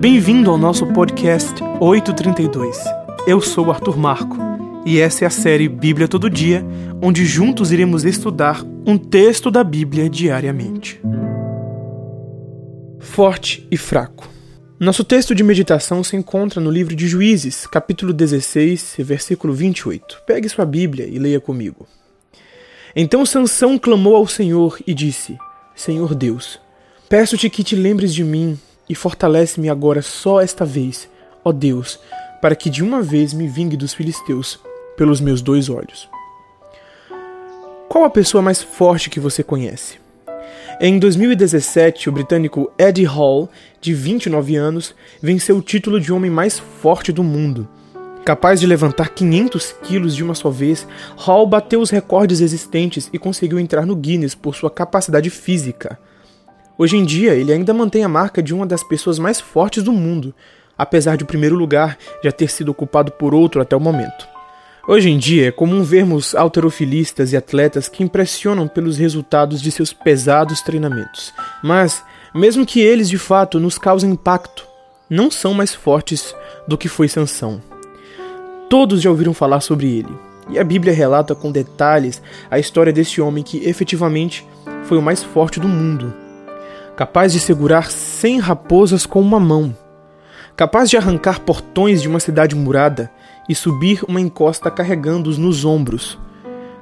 Bem-vindo ao nosso podcast 832. Eu sou Arthur Marco e essa é a série Bíblia Todo Dia, onde juntos iremos estudar um texto da Bíblia diariamente. Forte e fraco. Nosso texto de meditação se encontra no livro de Juízes, capítulo 16, versículo 28. Pegue sua Bíblia e leia comigo. Então Sansão clamou ao Senhor e disse: Senhor Deus, peço-te que te lembres de mim e fortalece-me agora só esta vez, ó Deus, para que de uma vez me vingue dos filisteus pelos meus dois olhos. Qual a pessoa mais forte que você conhece? Em 2017, o britânico Eddie Hall, de 29 anos, venceu o título de homem mais forte do mundo Capaz de levantar 500 quilos de uma só vez, Hall bateu os recordes existentes e conseguiu entrar no Guinness por sua capacidade física. Hoje em dia, ele ainda mantém a marca de uma das pessoas mais fortes do mundo, apesar de o primeiro lugar já ter sido ocupado por outro até o momento. Hoje em dia, é comum vermos alterofilistas e atletas que impressionam pelos resultados de seus pesados treinamentos. Mas, mesmo que eles de fato nos causem impacto, não são mais fortes do que foi Sansão. Todos já ouviram falar sobre ele, e a Bíblia relata com detalhes a história deste homem que efetivamente foi o mais forte do mundo, capaz de segurar cem raposas com uma mão, capaz de arrancar portões de uma cidade murada e subir uma encosta carregando-os nos ombros,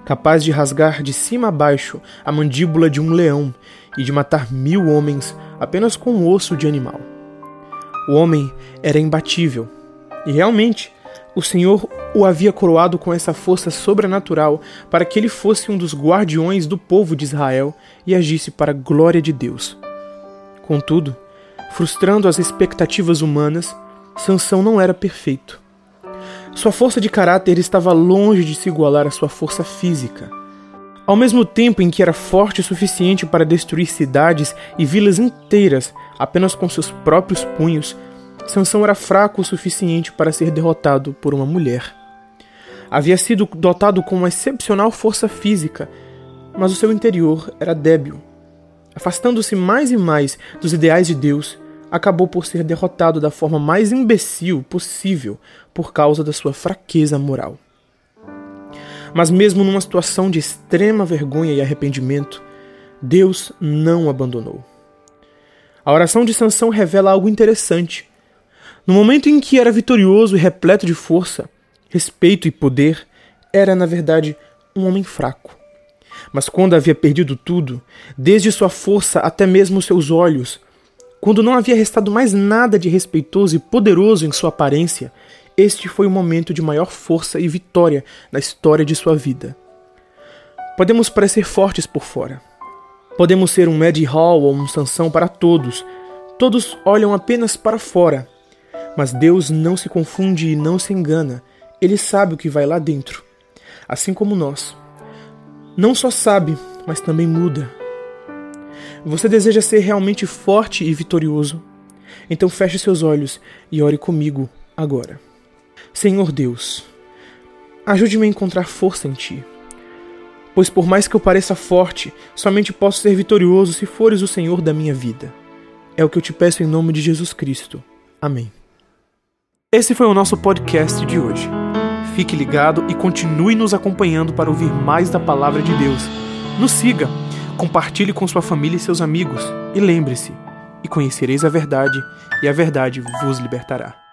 capaz de rasgar de cima a baixo a mandíbula de um leão e de matar mil homens apenas com um osso de animal. O homem era imbatível, e realmente o Senhor o havia coroado com essa força sobrenatural para que ele fosse um dos guardiões do povo de Israel e agisse para a glória de Deus. Contudo, frustrando as expectativas humanas, Sansão não era perfeito. Sua força de caráter estava longe de se igualar à sua força física. Ao mesmo tempo em que era forte o suficiente para destruir cidades e vilas inteiras apenas com seus próprios punhos, Sansão era fraco o suficiente para ser derrotado por uma mulher. Havia sido dotado com uma excepcional força física, mas o seu interior era débil. Afastando-se mais e mais dos ideais de Deus, acabou por ser derrotado da forma mais imbecil possível por causa da sua fraqueza moral. Mas mesmo numa situação de extrema vergonha e arrependimento, Deus não o abandonou. A oração de Sansão revela algo interessante. No momento em que era vitorioso e repleto de força, respeito e poder, era na verdade um homem fraco. Mas quando havia perdido tudo, desde sua força até mesmo seus olhos, quando não havia restado mais nada de respeitoso e poderoso em sua aparência, este foi o momento de maior força e vitória na história de sua vida. Podemos parecer fortes por fora. Podemos ser um Eddie Hall ou um Sansão para todos. Todos olham apenas para fora mas Deus não se confunde e não se engana. Ele sabe o que vai lá dentro, assim como nós. Não só sabe, mas também muda. Você deseja ser realmente forte e vitorioso? Então feche seus olhos e ore comigo agora. Senhor Deus, ajude-me a encontrar força em Ti. Pois por mais que eu pareça forte, somente posso ser vitorioso se fores o Senhor da minha vida. É o que eu te peço em nome de Jesus Cristo. Amém. Esse foi o nosso podcast de hoje. Fique ligado e continue nos acompanhando para ouvir mais da palavra de Deus. Nos siga, compartilhe com sua família e seus amigos e lembre-se: e conhecereis a verdade, e a verdade vos libertará.